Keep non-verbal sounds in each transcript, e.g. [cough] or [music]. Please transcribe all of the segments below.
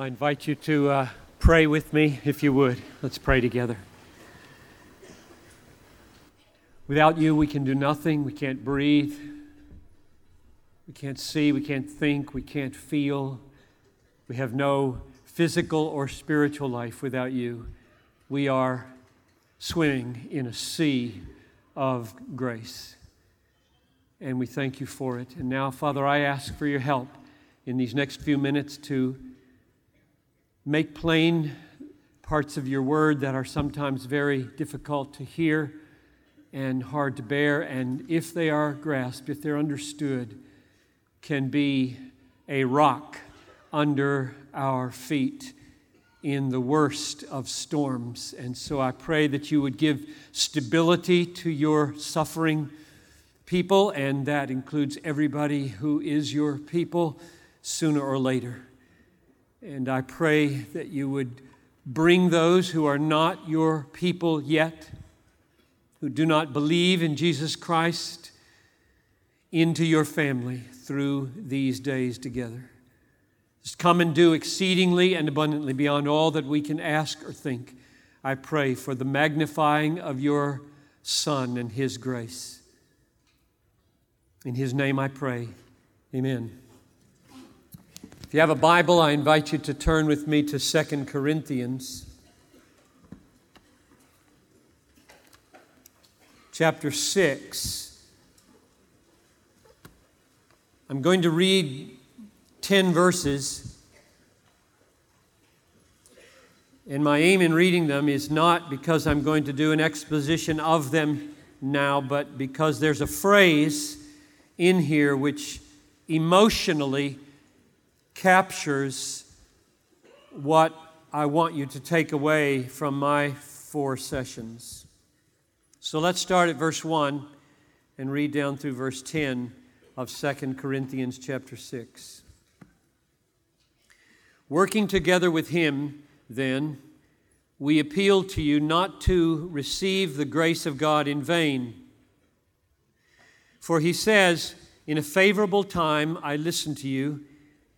I invite you to uh, pray with me if you would. Let's pray together. Without you, we can do nothing. We can't breathe. We can't see. We can't think. We can't feel. We have no physical or spiritual life without you. We are swimming in a sea of grace. And we thank you for it. And now, Father, I ask for your help in these next few minutes to make plain parts of your word that are sometimes very difficult to hear and hard to bear, and if they are grasped, if they're understood, can be a rock under our feet in the worst of storms. And so I pray that you would give stability to your suffering people, and that includes everybody who is your people sooner or later. And I pray that you would bring those who are not your people yet, who do not believe in Jesus Christ, into your family through these days together. Just come and do exceedingly and abundantly beyond all that we can ask or think. I pray for the magnifying of your Son and his grace. In his name I pray. Amen. If you have a Bible, I invite you to turn with me to 2 Corinthians. Chapter 6. I'm going to read 10 verses. And my aim in reading them is not because I'm going to do an exposition of them now, but because there's a phrase in here which emotionally captures what I want you to take away from my four sessions. So let's start at verse 1 and read down through verse 10 of 2 Corinthians chapter 6. Working together with him, then, we appeal to you not to receive the grace of God in vain. For he says, In a favorable time I listened to you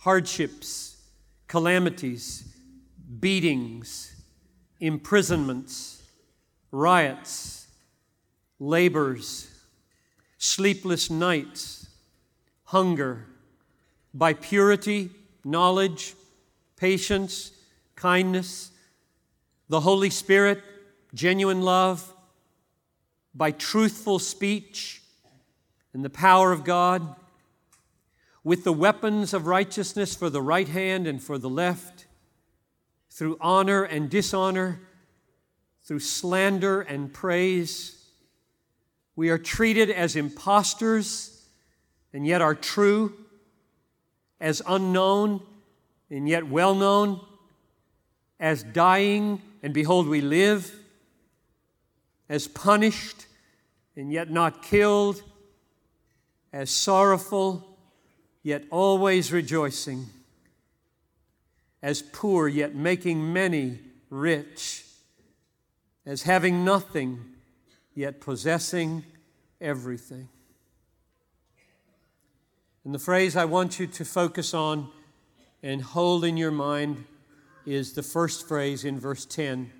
hardships, calamities, beatings, imprisonments, riots, labors, sleepless nights, hunger, by purity, knowledge, patience, kindness, the Holy Spirit, genuine love, by truthful speech and the power of God with the weapons of righteousness for the right hand and for the left, through honor and dishonor, through slander and praise. We are treated as impostors and yet are true, as unknown and yet well known, as dying and behold we live, as punished and yet not killed, as sorrowful yet always rejoicing, as poor, yet making many rich, as having nothing, yet possessing everything. And the phrase I want you to focus on and hold in your mind is the first phrase in verse 10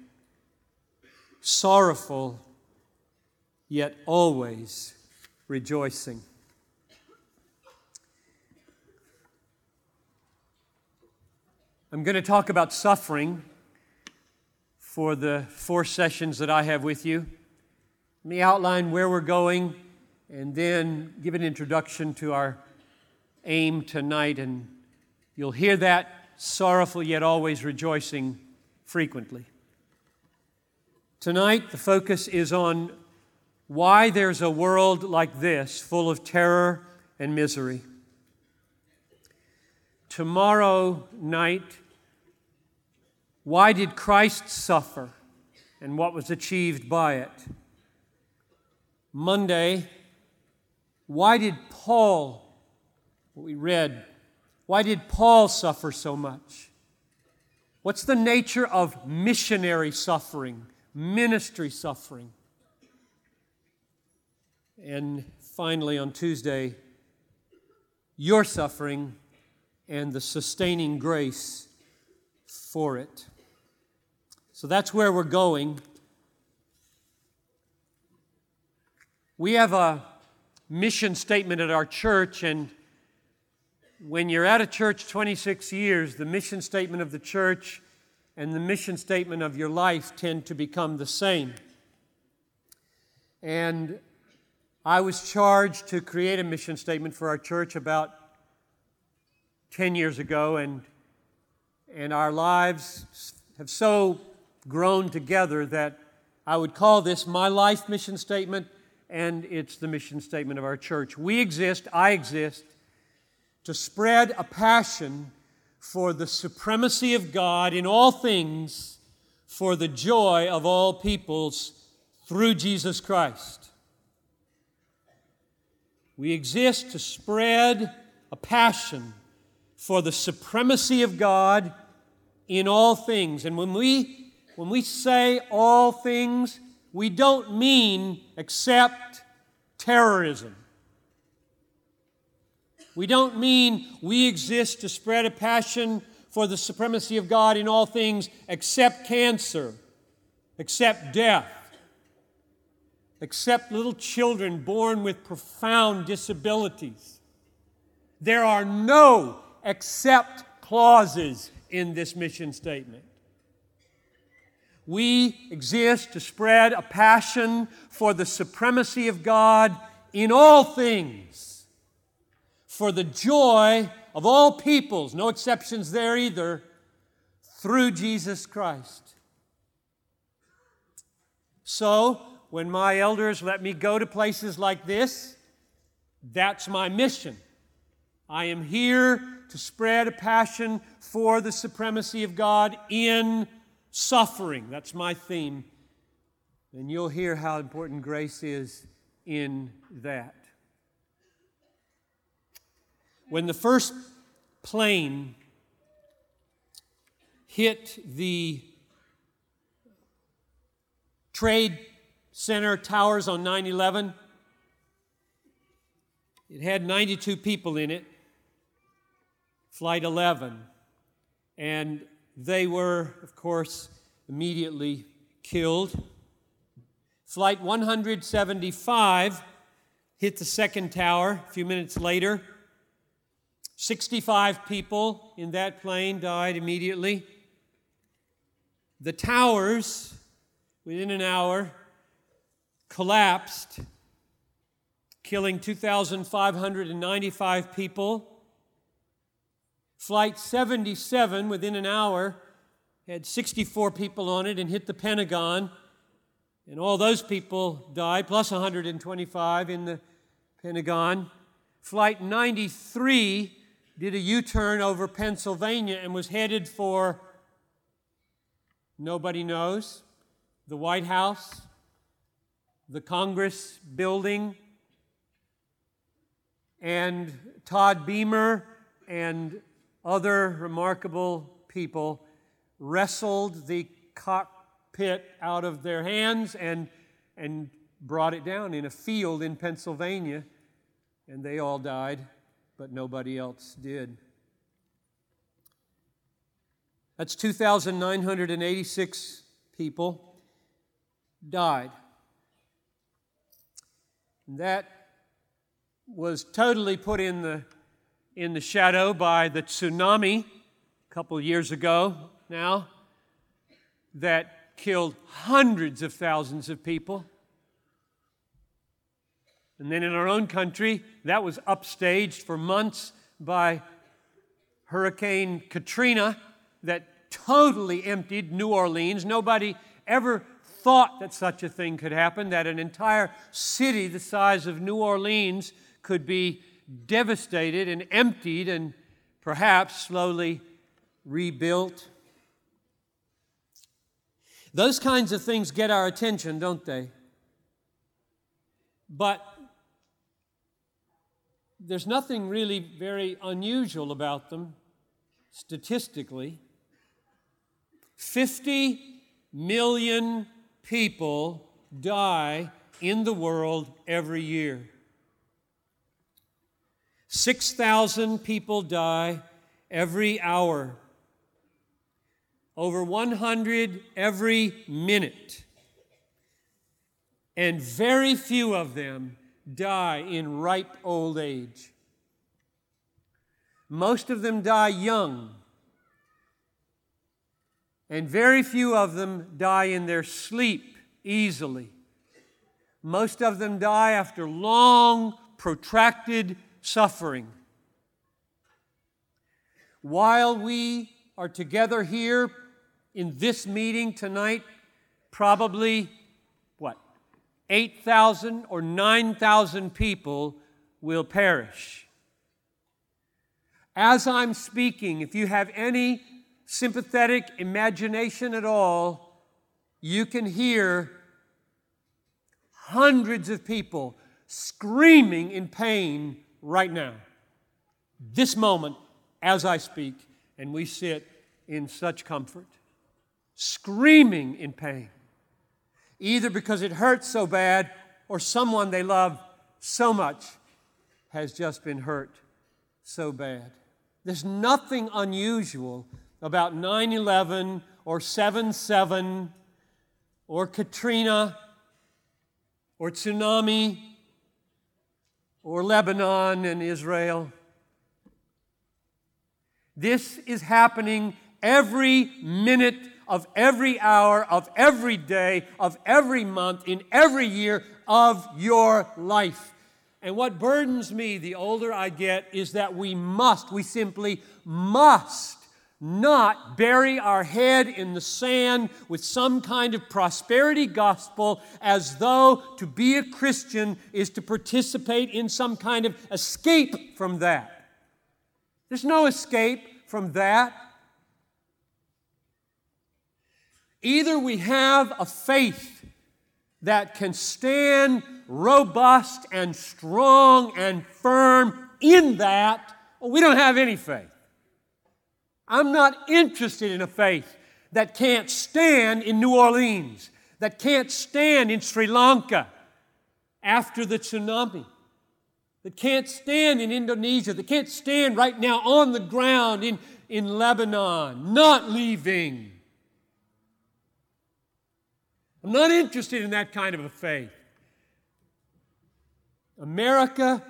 sorrowful, yet always rejoicing. I'm going to talk about suffering for the four sessions that I have with you. Let me outline where we're going and then give an introduction to our aim tonight. And you'll hear that sorrowful yet always rejoicing frequently. Tonight, the focus is on why there's a world like this full of terror and misery. Tomorrow night, Why did Christ suffer and what was achieved by it? Monday, why did Paul, what we read, why did Paul suffer so much? What's the nature of missionary suffering, ministry suffering? And finally, on Tuesday, your suffering and the sustaining grace for it. So that's where we're going. We have a mission statement at our church, and when you're at a church 26 years, the mission statement of the church and the mission statement of your life tend to become the same. And I was charged to create a mission statement for our church about 10 years ago, and, and our lives have so grown together that I would call this my life mission statement, and it's the mission statement of our church. We exist, I exist, to spread a passion for the supremacy of God in all things for the joy of all peoples through Jesus Christ. We exist to spread a passion for the supremacy of God in all things. And when we when we say all things, we don't mean except terrorism. We don't mean we exist to spread a passion for the supremacy of God in all things except cancer, except death, except little children born with profound disabilities. There are no except clauses in this mission statement. We exist to spread a passion for the supremacy of God in all things, for the joy of all peoples, no exceptions there either, through Jesus Christ. So, when my elders let me go to places like this, that's my mission. I am here to spread a passion for the supremacy of God in suffering. That's my theme. And you'll hear how important grace is in that. When the first plane hit the Trade Center towers on 9 11, it had 92 people in it, Flight 11. And they were, of course, immediately killed. Flight 175 hit the second tower a few minutes later. 65 people in that plane died immediately. The towers, within an hour, collapsed, killing 2,595 people. Flight 77, within an hour, had 64 people on it and hit the Pentagon. And all those people died, plus 125 in the Pentagon. Flight 93 did a U turn over Pennsylvania and was headed for nobody knows the White House, the Congress building, and Todd Beamer and other remarkable people wrestled the cockpit out of their hands and, and brought it down in a field in Pennsylvania, and they all died, but nobody else did. That's 2,986 people died. And That was totally put in the in the shadow by the tsunami a couple years ago now that killed hundreds of thousands of people. And then in our own country, that was upstaged for months by Hurricane Katrina that totally emptied New Orleans. Nobody ever thought that such a thing could happen, that an entire city the size of New Orleans could be devastated and emptied and perhaps slowly rebuilt. Those kinds of things get our attention, don't they? But there's nothing really very unusual about them statistically. 50 million people die in the world every year. 6,000 people die every hour. Over 100 every minute. And very few of them die in ripe old age. Most of them die young, and very few of them die in their sleep easily. Most of them die after long, protracted suffering. While we are together here in this meeting tonight, probably what? 8,000 or 9,000 people will perish. As I'm speaking, if you have any sympathetic imagination at all, you can hear hundreds of people screaming in pain right now. This moment, as I speak, and we sit in such comfort, screaming in pain either because it hurts so bad or someone they love so much has just been hurt so bad. There's nothing unusual about 9 11 or 7 7 or Katrina or tsunami or Lebanon and Israel. This is happening every minute of every hour, of every day, of every month, in every year of your life. And what burdens me the older I get is that we must, we simply must not bury our head in the sand with some kind of prosperity gospel as though to be a Christian is to participate in some kind of escape from that. There's no escape from that. Either we have a faith that can stand robust and strong and firm in that, or we don't have any faith. I'm not interested in a faith that can't stand in New Orleans, that can't stand in Sri Lanka after the tsunami, that can't stand in Indonesia, that can't stand right now on the ground in, in Lebanon, not leaving. I'm not interested in that kind of a faith. America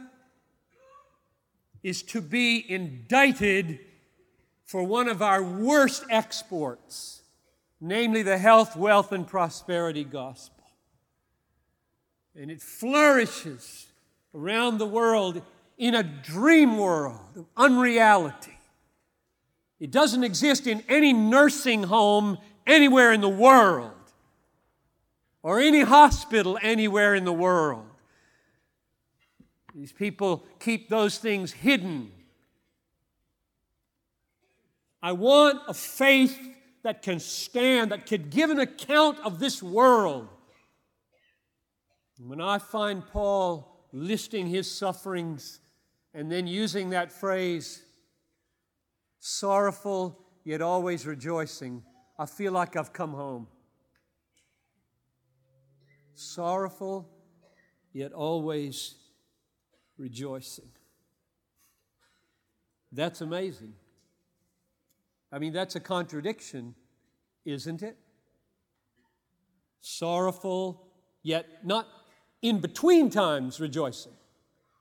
is to be indicted for one of our worst exports, namely the health, wealth, and prosperity gospel. And it flourishes around the world in a dream world of unreality. It doesn't exist in any nursing home anywhere in the world or any hospital anywhere in the world. These people keep those things hidden. I want a faith that can stand, that can give an account of this world. When I find Paul listing his sufferings and then using that phrase, sorrowful yet always rejoicing, I feel like I've come home sorrowful, yet always rejoicing. That's amazing. I mean, that's a contradiction, isn't it? Sorrowful, yet not in between times rejoicing.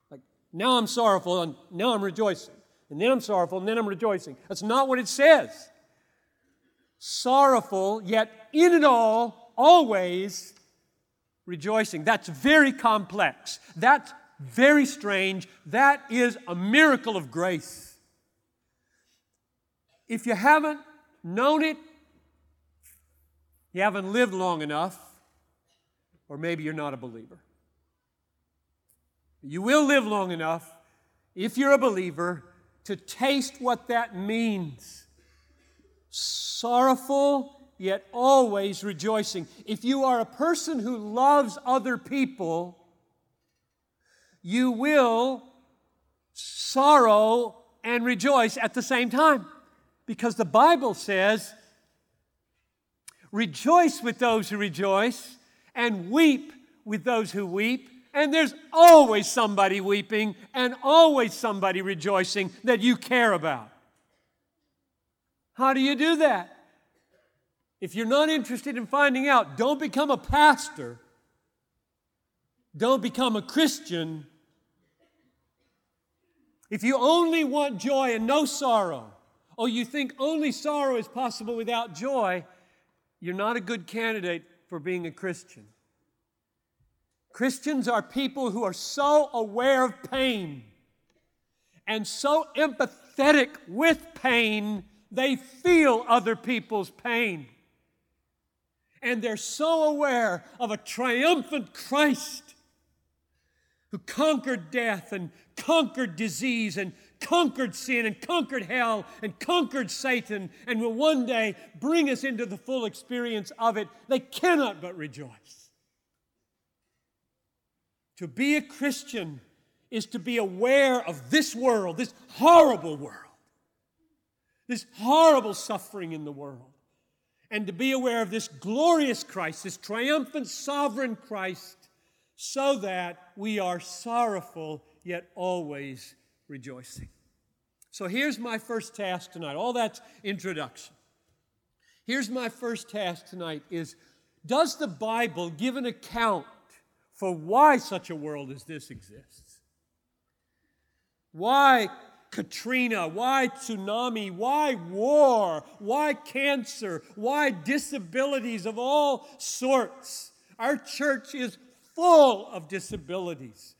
Like, now I'm sorrowful and now I'm rejoicing. And then I'm sorrowful and then I'm rejoicing. That's not what it says. Sorrowful, yet in it all, always rejoicing. That's very complex. That's very strange. That is a miracle of grace. If you haven't known it, you haven't lived long enough, or maybe you're not a believer. You will live long enough, if you're a believer, to taste what that means. Sorrowful, yet always rejoicing. If you are a person who loves other people, you will sorrow and rejoice at the same time. Because the Bible says, rejoice with those who rejoice and weep with those who weep. And there's always somebody weeping and always somebody rejoicing that you care about. How do you do that? If you're not interested in finding out, don't become a pastor. Don't become a Christian. If you only want joy and no sorrow, or you think only sorrow is possible without joy, you're not a good candidate for being a Christian. Christians are people who are so aware of pain and so empathetic with pain, they feel other people's pain. And they're so aware of a triumphant Christ who conquered death and conquered disease and conquered sin and conquered hell and conquered Satan and will one day bring us into the full experience of it, they cannot but rejoice. To be a Christian is to be aware of this world, this horrible world, this horrible suffering in the world, and to be aware of this glorious Christ, this triumphant sovereign Christ, so that we are sorrowful yet always rejoicing. So here's my first task tonight. All that's introduction. Here's my first task tonight is does the Bible give an account for why such a world as this exists? Why Katrina? Why tsunami? Why war? Why cancer? Why disabilities of all sorts? Our church is full of disabilities.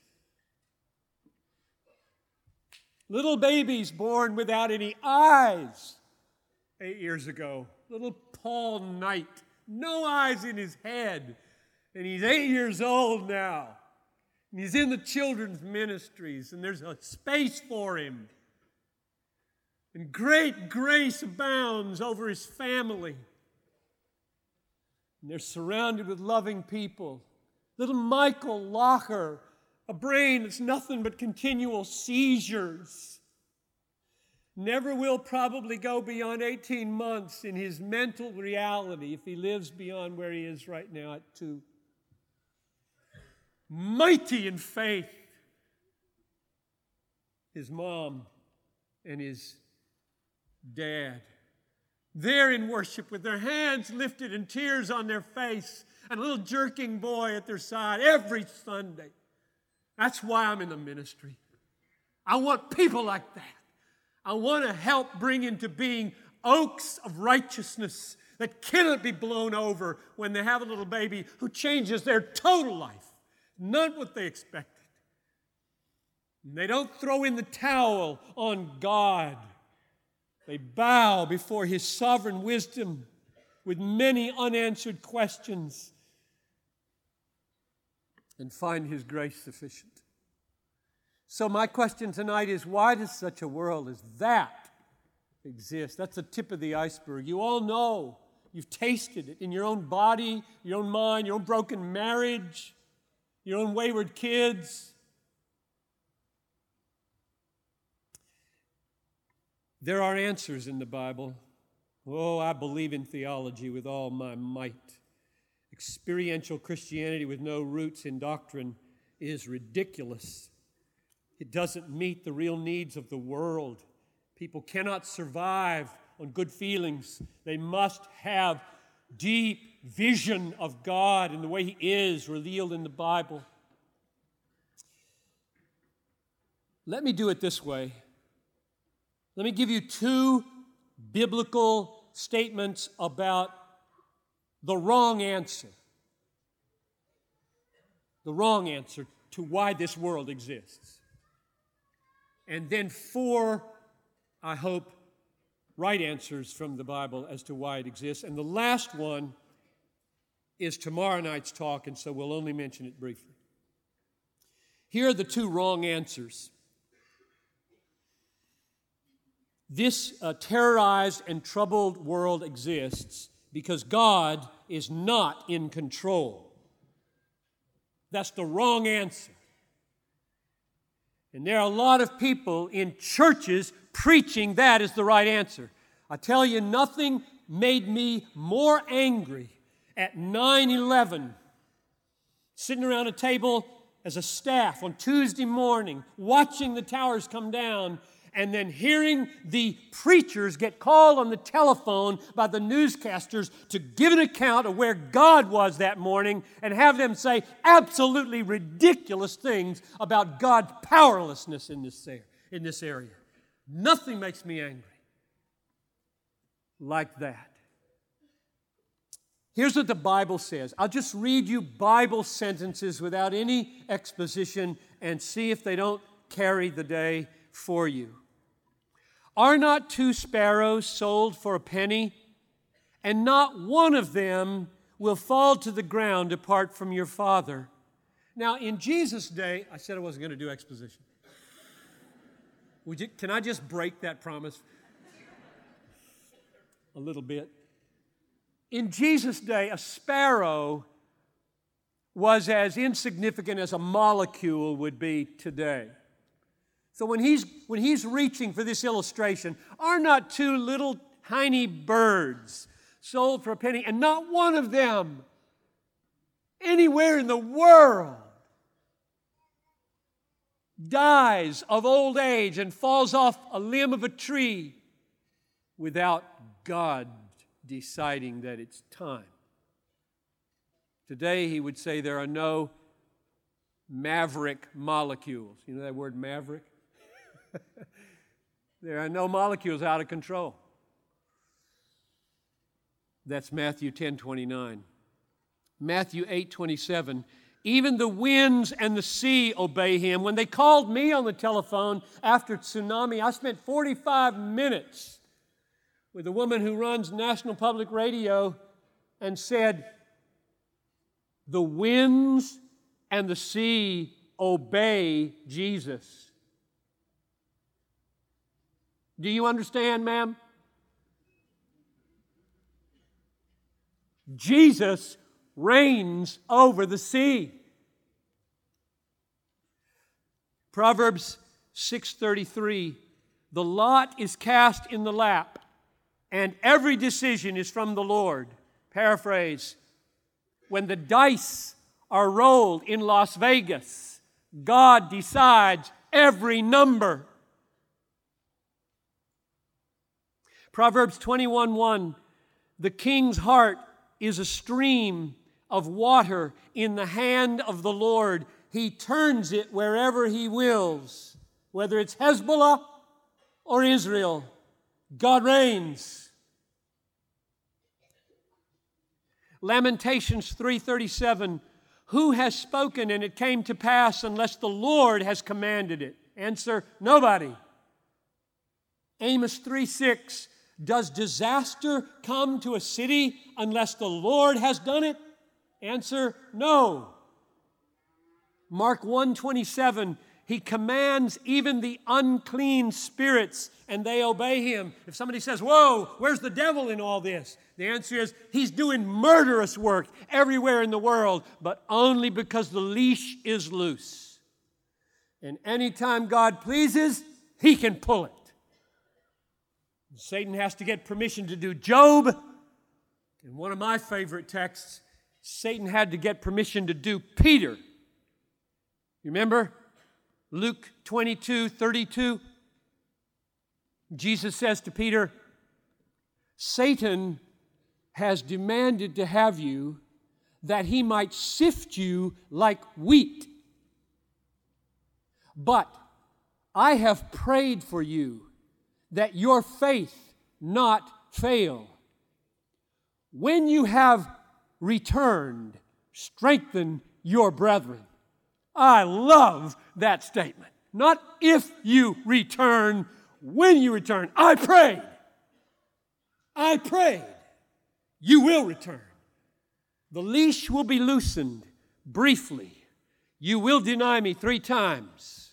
Little babies born without any eyes eight years ago. Little Paul Knight, no eyes in his head. And he's eight years old now. And he's in the children's ministries, and there's a space for him. And great grace abounds over his family. And they're surrounded with loving people. Little Michael Locker a brain that's nothing but continual seizures. Never will probably go beyond 18 months in his mental reality if he lives beyond where he is right now at two. Mighty in faith, his mom and his dad. There in worship with their hands lifted and tears on their face, and a little jerking boy at their side every Sunday. That's why I'm in the ministry. I want people like that. I want to help bring into being oaks of righteousness that cannot be blown over when they have a little baby who changes their total life. Not what they expected. And they don't throw in the towel on God. They bow before His sovereign wisdom with many unanswered questions and find His grace sufficient. So, my question tonight is why does such a world as that exist? That's the tip of the iceberg. You all know, you've tasted it in your own body, your own mind, your own broken marriage, your own wayward kids. There are answers in the Bible. Oh, I believe in theology with all my might. Experiential Christianity with no roots in doctrine is ridiculous. It doesn't meet the real needs of the world. People cannot survive on good feelings. They must have deep vision of God and the way He is revealed in the Bible. Let me do it this way. Let me give you two biblical statements about the wrong answer. The wrong answer to why this world exists. And then four, I hope, right answers from the Bible as to why it exists. And the last one is tomorrow night's talk, and so we'll only mention it briefly. Here are the two wrong answers. This uh, terrorized and troubled world exists because God is not in control. That's the wrong answer. And there are a lot of people in churches preaching that is the right answer. I tell you, nothing made me more angry at 9 11, sitting around a table as a staff on Tuesday morning, watching the towers come down and then hearing the preachers get called on the telephone by the newscasters to give an account of where God was that morning and have them say absolutely ridiculous things about God's powerlessness in this, in this area. Nothing makes me angry like that. Here's what the Bible says. I'll just read you Bible sentences without any exposition and see if they don't carry the day for you. Are not two sparrows sold for a penny? And not one of them will fall to the ground apart from your Father. Now, in Jesus' day, I said I wasn't going to do exposition. You, can I just break that promise a little bit? In Jesus' day, a sparrow was as insignificant as a molecule would be today. So when he's, when he's reaching for this illustration, are not two little tiny birds sold for a penny, and not one of them anywhere in the world dies of old age and falls off a limb of a tree without God deciding that it's time. Today, he would say there are no maverick molecules. You know that word maverick? [laughs] there are no molecules out of control. That's Matthew 10 29. Matthew 8 27. Even the winds and the sea obey him. When they called me on the telephone after tsunami, I spent 45 minutes with a woman who runs National Public Radio and said, The winds and the sea obey Jesus. Do you understand, ma'am? Jesus reigns over the sea. Proverbs 6:33 The lot is cast in the lap and every decision is from the Lord. Paraphrase When the dice are rolled in Las Vegas, God decides every number. Proverbs 21 1 The king's heart is a stream of water in the hand of the Lord. He turns it wherever he wills, whether it's Hezbollah or Israel. God reigns. Lamentations 3:37 Who has spoken and it came to pass unless the Lord has commanded it? Answer nobody. Amos 3 6 does disaster come to a city unless the Lord has done it? Answer no. Mark 127 he commands even the unclean spirits and they obey him. If somebody says, Whoa, where's the devil in all this? The answer is he's doing murderous work everywhere in the world, but only because the leash is loose. And anytime God pleases, he can pull it. Satan has to get permission to do Job. In one of my favorite texts, Satan had to get permission to do Peter. Remember? Luke 22 32. Jesus says to Peter, Satan has demanded to have you that he might sift you like wheat. But I have prayed for you that your faith not fail. When you have returned, strengthen your brethren. I love that statement. Not if you return, when you return. I prayed. I prayed. You will return. The leash will be loosened briefly. You will deny me three times.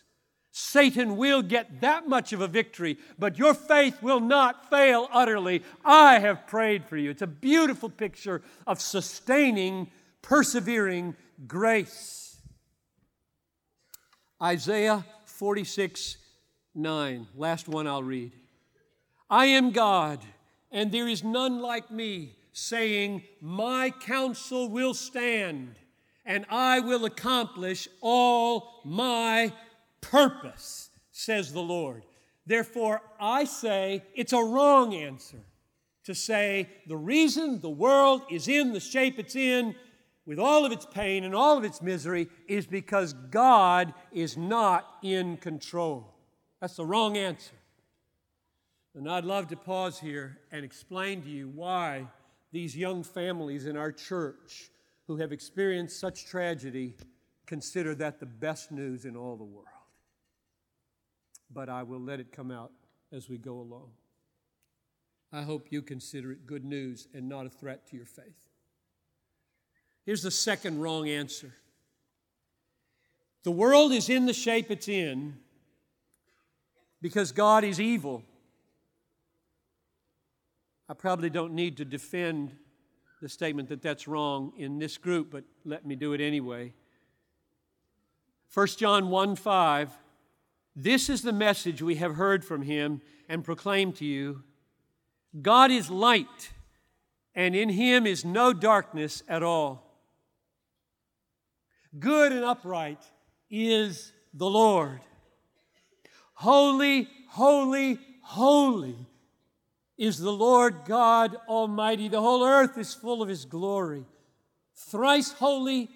Satan will get that much of a victory, but your faith will not fail utterly. I have prayed for you. It's a beautiful picture of sustaining, persevering grace. Isaiah 46 9. Last one I'll read. I am God, and there is none like me, saying, My counsel will stand, and I will accomplish all my purpose, says the Lord. Therefore, I say it's a wrong answer to say the reason the world is in the shape it's in, with all of its pain and all of its misery, is because God is not in control. That's the wrong answer. And I'd love to pause here and explain to you why these young families in our church who have experienced such tragedy consider that the best news in all the world but I will let it come out as we go along. I hope you consider it good news and not a threat to your faith. Here's the second wrong answer the world is in the shape it's in because God is evil. I probably don't need to defend the statement that that's wrong in this group, but let me do it anyway. 1 John 1 5 this is the message we have heard from him and proclaimed to you God is light, and in him is no darkness at all. Good and upright is the Lord. Holy, holy, holy is the Lord God Almighty. The whole earth is full of his glory. Thrice holy,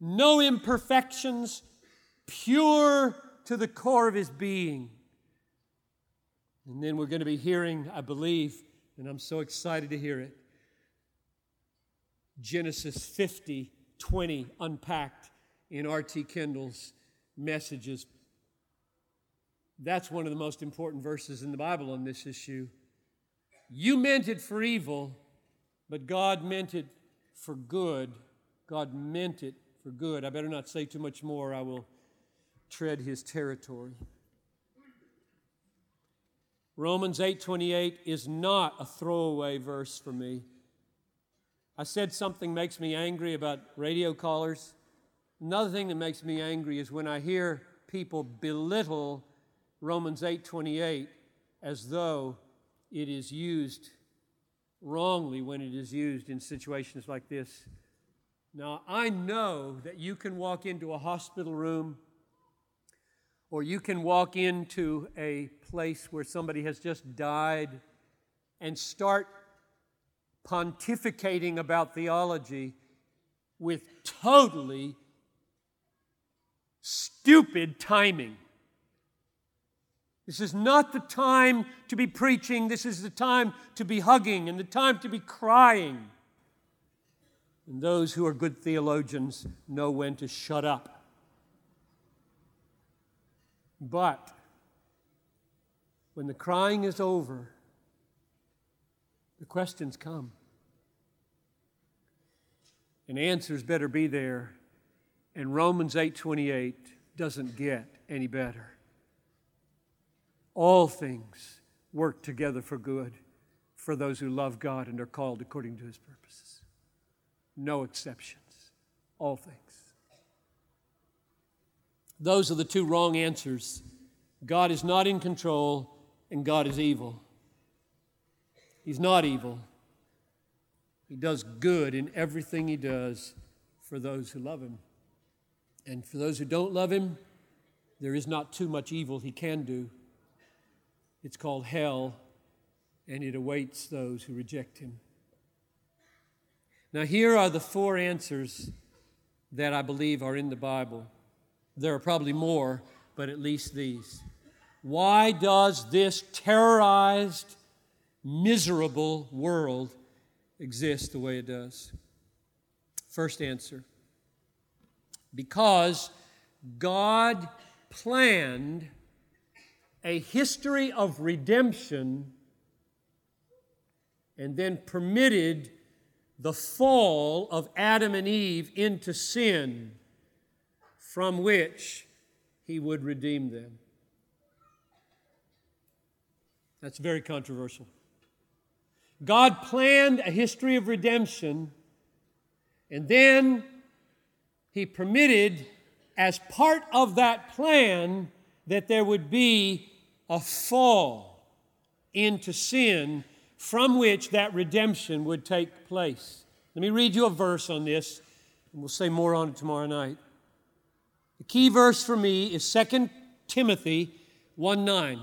no imperfections, pure to the core of his being. And then we're going to be hearing, I believe, and I'm so excited to hear it, Genesis 50 20 unpacked in R.T. Kendall's messages. That's one of the most important verses in the Bible on this issue. You meant it for evil, but God meant it for good. God meant it for good. I better not say too much more. I will tread his territory. Romans 8:28 is not a throwaway verse for me. I said something makes me angry about radio callers. Another thing that makes me angry is when I hear people belittle Romans 8:28 as though it is used wrongly when it is used in situations like this. Now, I know that you can walk into a hospital room or you can walk into a place where somebody has just died and start pontificating about theology with totally stupid timing. This is not the time to be preaching. This is the time to be hugging and the time to be crying. And those who are good theologians know when to shut up. But when the crying is over, the questions come. And answers better be there. And Romans 8:28 doesn't get any better. All things work together for good for those who love God and are called according to his purposes. No exceptions. All things. Those are the two wrong answers. God is not in control, and God is evil. He's not evil. He does good in everything he does for those who love him. And for those who don't love him, there is not too much evil he can do. It's called hell, and it awaits those who reject him. Now, here are the four answers that I believe are in the Bible. There are probably more, but at least these. Why does this terrorized, miserable world exist the way it does? First answer because God planned a history of redemption and then permitted the fall of Adam and Eve into sin from which he would redeem them. That's very controversial. God planned a history of redemption, and then He permitted, as part of that plan, that there would be a fall into sin from which that redemption would take place. Let me read you a verse on this, and we'll say more on it tomorrow night. The key verse for me is 2 Timothy 1 9.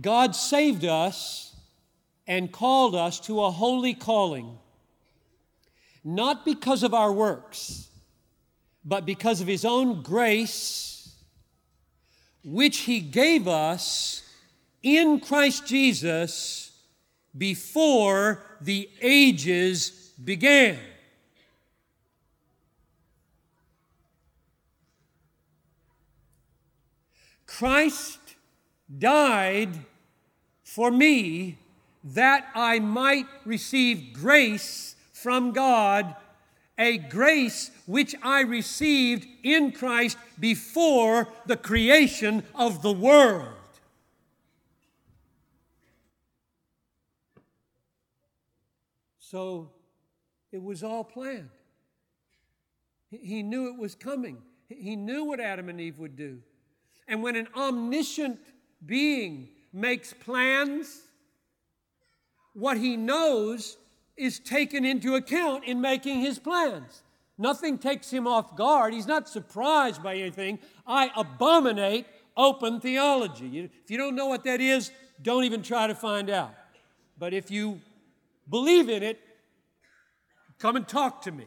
God saved us and called us to a holy calling, not because of our works, but because of His own grace, which He gave us in Christ Jesus before the ages began. Christ died for me that I might receive grace from God, a grace which I received in Christ before the creation of the world. So it was all planned. He knew it was coming. He knew what Adam and Eve would do. And when an omniscient being makes plans, what he knows is taken into account in making his plans. Nothing takes him off guard. He's not surprised by anything. I abominate open theology. If you don't know what that is, don't even try to find out. But if you believe in it, come and talk to me.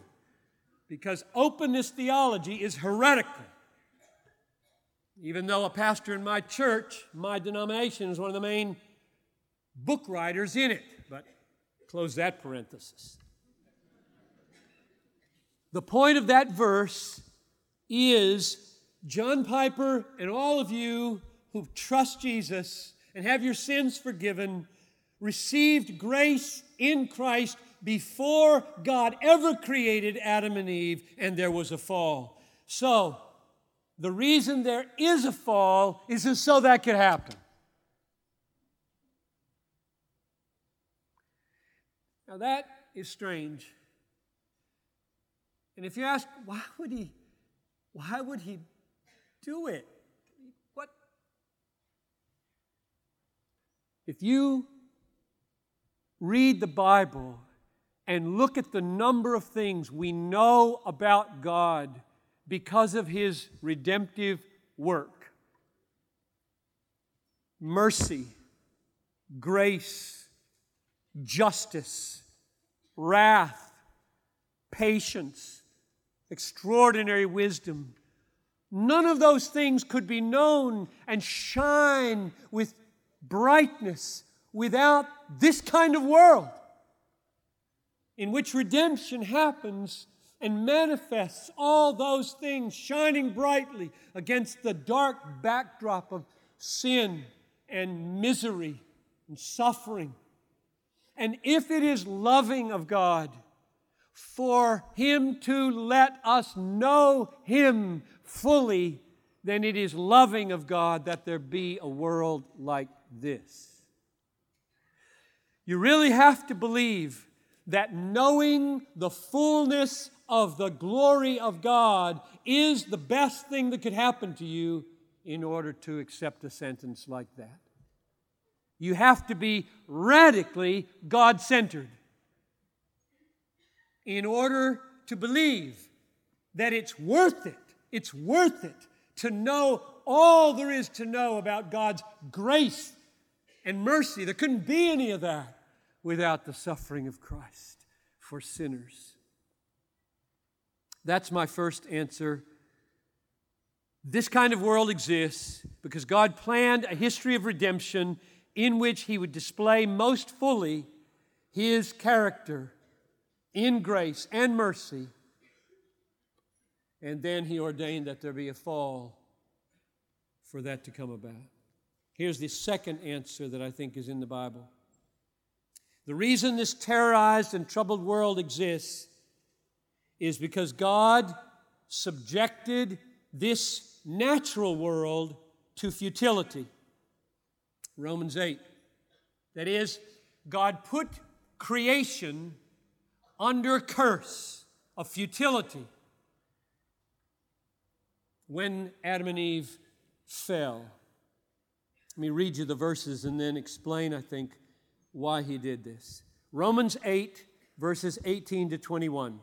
Because openness theology is heretical. Even though a pastor in my church, my denomination, is one of the main book writers in it. But close that parenthesis. The point of that verse is John Piper and all of you who trust Jesus and have your sins forgiven received grace in Christ before God ever created Adam and Eve and there was a fall. So, the reason there is a fall is just so that could happen. Now that is strange. And if you ask, why would he, why would he do it? What? If you read the Bible and look at the number of things we know about God because of his redemptive work. Mercy, grace, justice, wrath, patience, extraordinary wisdom. None of those things could be known and shine with brightness without this kind of world in which redemption happens and manifests all those things shining brightly against the dark backdrop of sin and misery and suffering. And if it is loving of God for Him to let us know Him fully, then it is loving of God that there be a world like this. You really have to believe that knowing the fullness of the glory of God is the best thing that could happen to you in order to accept a sentence like that. You have to be radically God centered in order to believe that it's worth it. It's worth it to know all there is to know about God's grace and mercy. There couldn't be any of that without the suffering of Christ for sinners. That's my first answer. This kind of world exists because God planned a history of redemption in which He would display most fully His character in grace and mercy. And then He ordained that there be a fall for that to come about. Here's the second answer that I think is in the Bible. The reason this terrorized and troubled world exists is because God subjected this natural world to futility. Romans 8. That is, God put creation under curse of futility when Adam and Eve fell. Let me read you the verses and then explain, I think, why he did this. Romans 8, verses 18 to 21.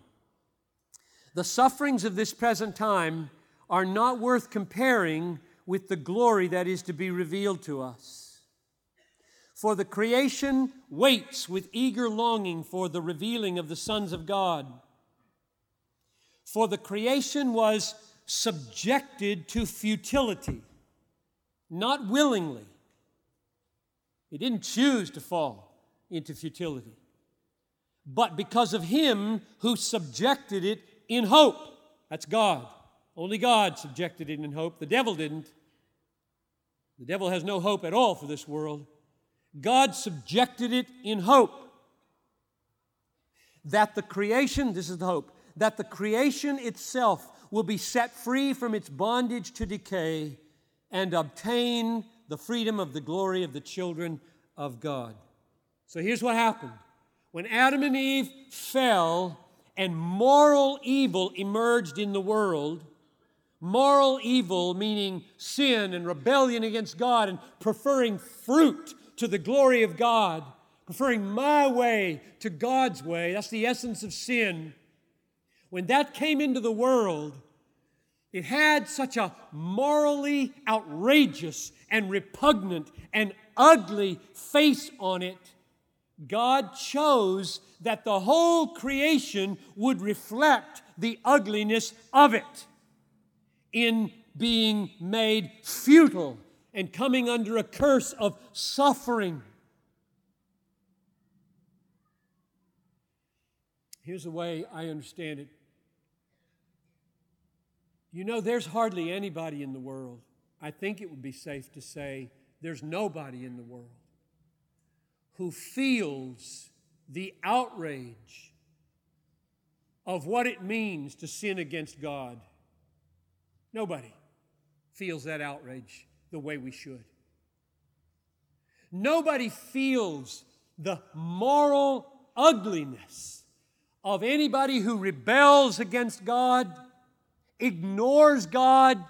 The sufferings of this present time are not worth comparing with the glory that is to be revealed to us. For the creation waits with eager longing for the revealing of the sons of God. For the creation was subjected to futility, not willingly. It didn't choose to fall into futility, but because of Him who subjected it in hope. That's God. Only God subjected it in hope. The devil didn't. The devil has no hope at all for this world. God subjected it in hope that the creation, this is the hope, that the creation itself will be set free from its bondage to decay and obtain the freedom of the glory of the children of God. So here's what happened. When Adam and Eve fell and moral evil emerged in the world, moral evil meaning sin and rebellion against God and preferring fruit to the glory of God, preferring my way to God's way. That's the essence of sin. When that came into the world, it had such a morally outrageous and repugnant and ugly face on it. God chose that the whole creation would reflect the ugliness of it in being made futile and coming under a curse of suffering. Here's the way I understand it. You know, there's hardly anybody in the world. I think it would be safe to say there's nobody in the world who feels the outrage of what it means to sin against God. Nobody feels that outrage the way we should. Nobody feels the moral ugliness of anybody who rebels against God, ignores God,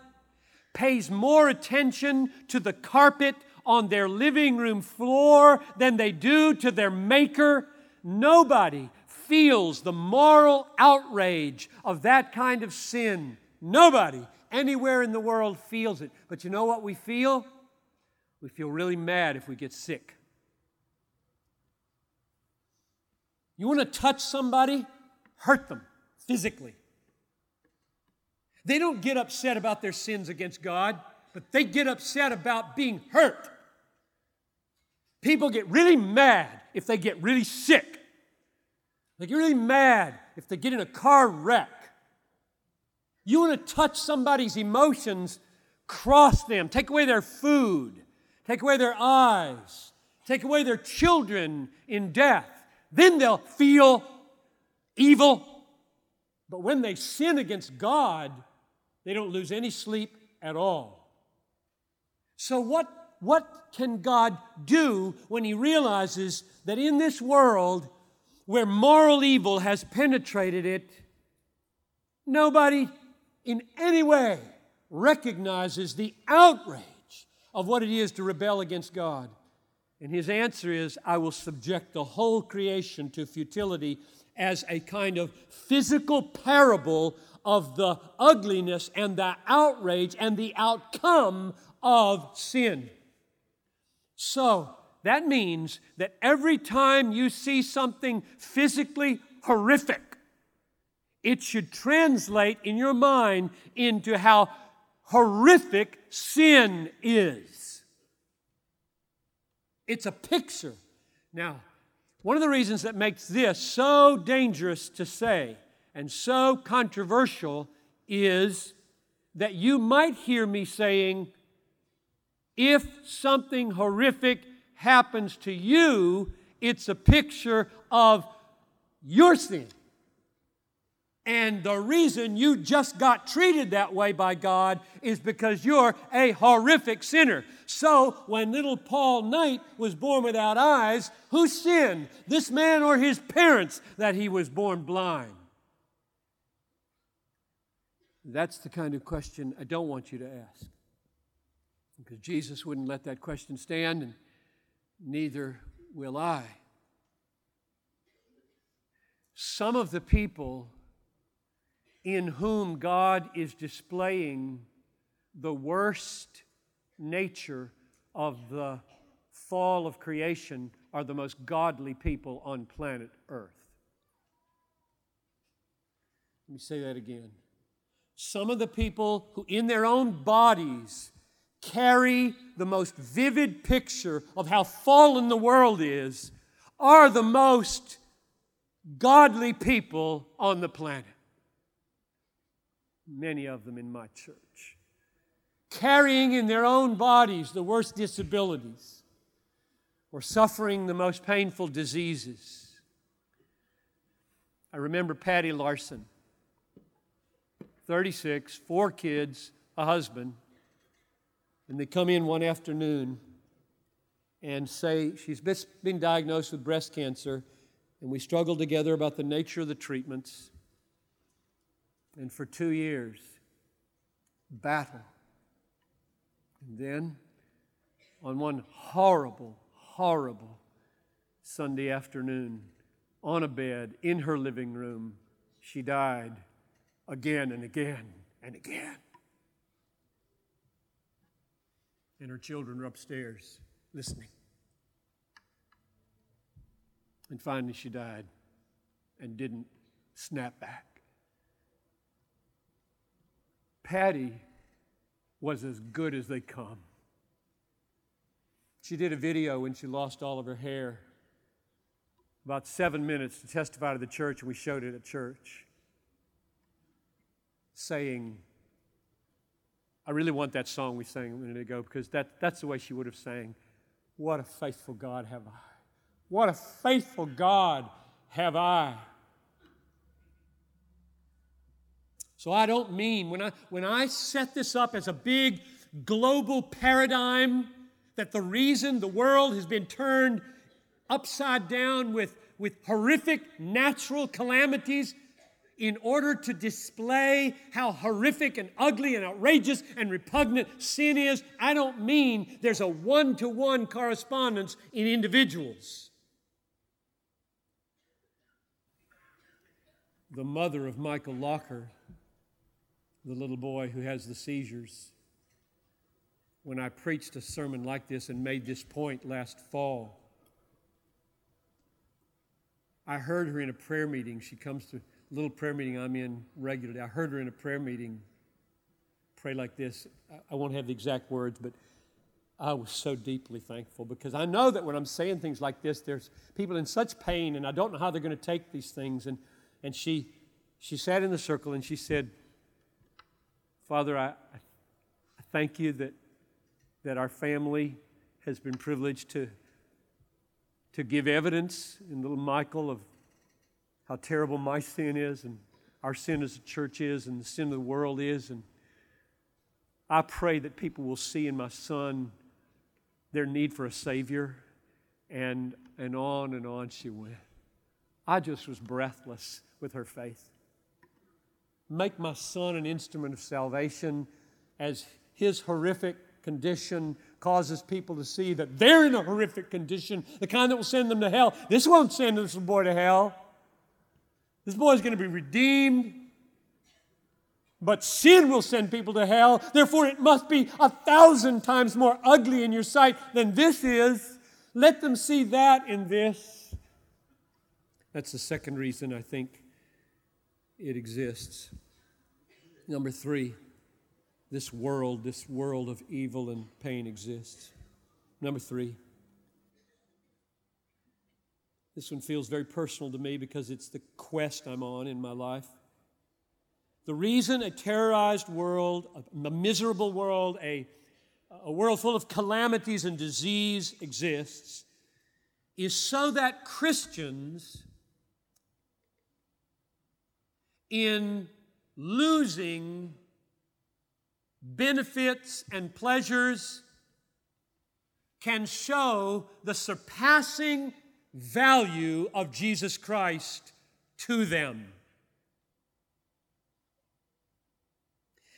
pays more attention to the carpet on their living room floor than they do to their Maker. Nobody feels the moral outrage of that kind of sin. Nobody anywhere in the world feels it. But you know what we feel? We feel really mad if we get sick. You want to touch somebody? Hurt them physically. They don't get upset about their sins against God, but they get upset about being hurt. People get really mad if they get really sick. They get really mad if they get in a car wreck. You want to touch somebody's emotions, cross them, take away their food, take away their eyes, take away their children in death. Then they'll feel evil. But when they sin against God, they don't lose any sleep at all. So, what, what can God do when He realizes that in this world where moral evil has penetrated it, nobody in any way recognizes the outrage of what it is to rebel against God. And his answer is, I will subject the whole creation to futility as a kind of physical parable of the ugliness and the outrage and the outcome of sin. So, that means that every time you see something physically horrific, it should translate in your mind into how horrific sin is. It's a picture. Now, one of the reasons that makes this so dangerous to say and so controversial is that you might hear me saying, if something horrific happens to you, it's a picture of your sin. And the reason you just got treated that way by God is because you're a horrific sinner. So, when little Paul Knight was born without eyes, who sinned? This man or his parents that he was born blind? That's the kind of question I don't want you to ask. Because Jesus wouldn't let that question stand, and neither will I. Some of the people in whom God is displaying the worst nature of the fall of creation are the most godly people on planet Earth. Let me say that again. Some of the people who, in their own bodies, carry the most vivid picture of how fallen the world is are the most godly people on the planet many of them in my church, carrying in their own bodies the worst disabilities or suffering the most painful diseases. I remember Patty Larson, 36, four kids, a husband, and they come in one afternoon and say she's been diagnosed with breast cancer, and we struggled together about the nature of the treatments. And for two years, battle. And then, on one horrible, horrible Sunday afternoon, on a bed in her living room, she died again and again and again. And her children were upstairs listening. And finally, she died and didn't snap back. Patty was as good as they come. She did a video when she lost all of her hair, about seven minutes to testify to the church, and we showed it at church, saying, I really want that song we sang a minute ago because that, that's the way she would have sang. What a faithful God have I. What a faithful God have I. So I don't mean, when I, when I set this up as a big global paradigm, that the reason the world has been turned upside down with, with horrific natural calamities in order to display how horrific and ugly and outrageous and repugnant sin is, I don't mean there's a one to one correspondence in individuals. The mother of Michael Locker the little boy who has the seizures. When I preached a sermon like this and made this point last fall, I heard her in a prayer meeting. She comes to little prayer meeting I'm in regularly. I heard her in a prayer meeting pray like this. I won't have the exact words, but I was so deeply thankful because I know that when I'm saying things like this, there's people in such pain, and I don't know how they're going to take these things. And, and she, she sat in the circle and she said, Father, I, I thank you that, that our family has been privileged to, to give evidence in little Michael of how terrible my sin is and our sin as a church is and the sin of the world is. And I pray that people will see in my son their need for a Savior. And, and on and on she went. I just was breathless with her faith make my son an instrument of salvation as his horrific condition causes people to see that they're in a horrific condition, the kind that will send them to hell. This won't send this boy to hell. This boy is going to be redeemed. But sin will send people to hell. Therefore, it must be a thousand times more ugly in your sight than this is. Let them see that in this. That's the second reason I think it exists. Number three, this world, this world of evil and pain exists. Number three, this one feels very personal to me because it's the quest I'm on in my life. The reason a terrorized world, a miserable world, a, a world full of calamities and disease exists is so that Christians in losing benefits and pleasures can show the surpassing value of Jesus Christ to them.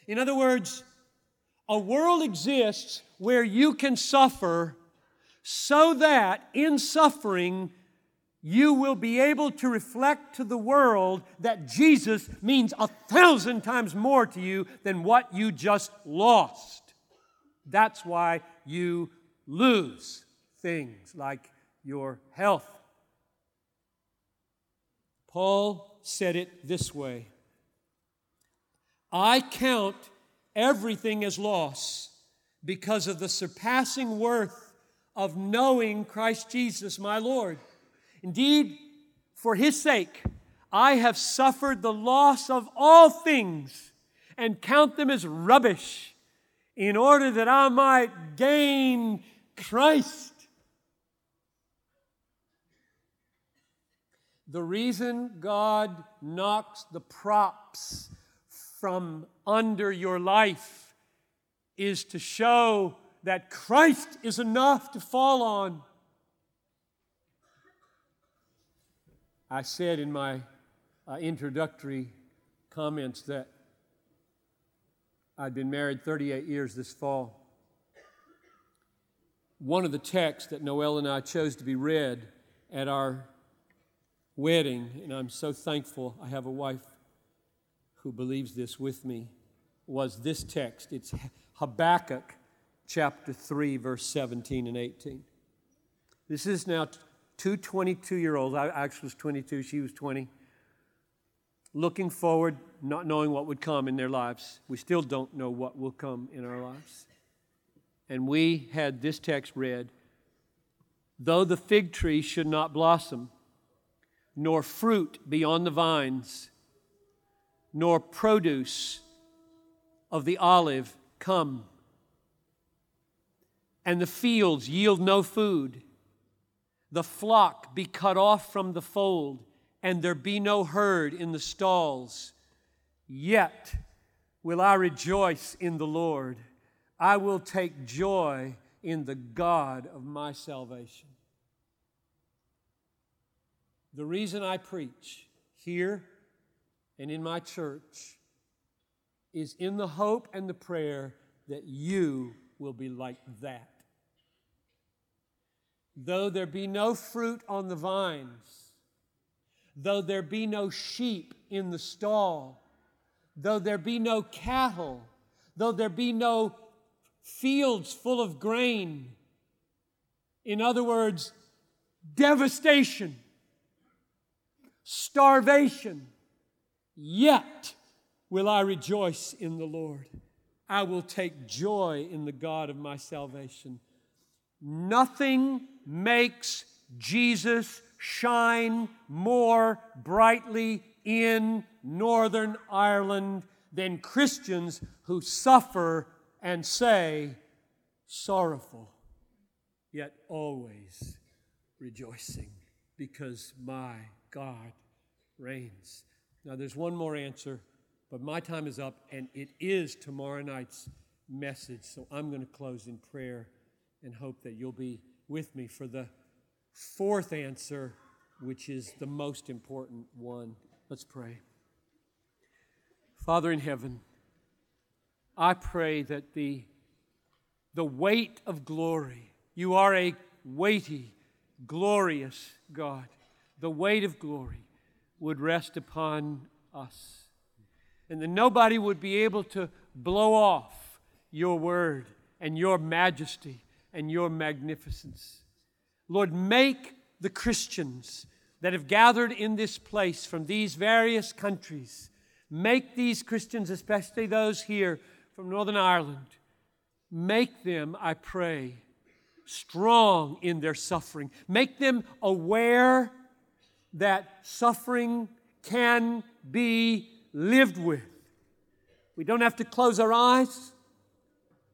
In other words, a world exists where you can suffer so that in suffering you will be able to reflect to the world that Jesus means a thousand times more to you than what you just lost. That's why you lose things like your health. Paul said it this way I count everything as loss because of the surpassing worth of knowing Christ Jesus, my Lord. Indeed, for his sake, I have suffered the loss of all things and count them as rubbish in order that I might gain Christ. The reason God knocks the props from under your life is to show that Christ is enough to fall on. I said in my uh, introductory comments that I'd been married 38 years this fall. One of the texts that Noel and I chose to be read at our wedding, and I'm so thankful I have a wife who believes this with me, was this text. It's Habakkuk chapter 3, verse 17 and 18. This is now two 22 year olds. I actually was 22, she was 20. Looking forward, not knowing what would come in their lives. We still don't know what will come in our lives. And we had this text read Though the fig tree should not blossom, nor fruit beyond the vines, nor produce of the olive come, and the fields yield no food, the flock be cut off from the fold, and there be no herd in the stalls. Yet will I rejoice in the Lord. I will take joy in the God of my salvation. The reason I preach here and in my church is in the hope and the prayer that you will be like that. Though there be no fruit on the vines, though there be no sheep in the stall, though there be no cattle, though there be no fields full of grain, in other words, devastation, starvation, yet will I rejoice in the Lord. I will take joy in the God of my salvation. Nothing makes Jesus shine more brightly in Northern Ireland than Christians who suffer and say, sorrowful, yet always rejoicing, because my God reigns. Now, there's one more answer, but my time is up, and it is tomorrow night's message. So I'm going to close in prayer and hope that you'll be with me for the fourth answer, which is the most important one. Let's pray. Father in heaven, I pray that the, the weight of glory, you are a weighty, glorious God, the weight of glory would rest upon us. And that nobody would be able to blow off your word and your majesty and your magnificence. Lord, make the Christians that have gathered in this place from these various countries, make these Christians, especially those here from Northern Ireland, make them, I pray, strong in their suffering. Make them aware that suffering can be lived with. We don't have to close our eyes.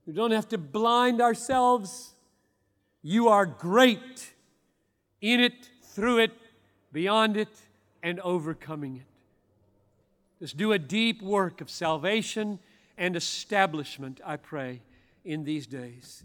We don't have to blind ourselves. You are great in it, through it, beyond it, and overcoming it. Just do a deep work of salvation and establishment, I pray, in these days.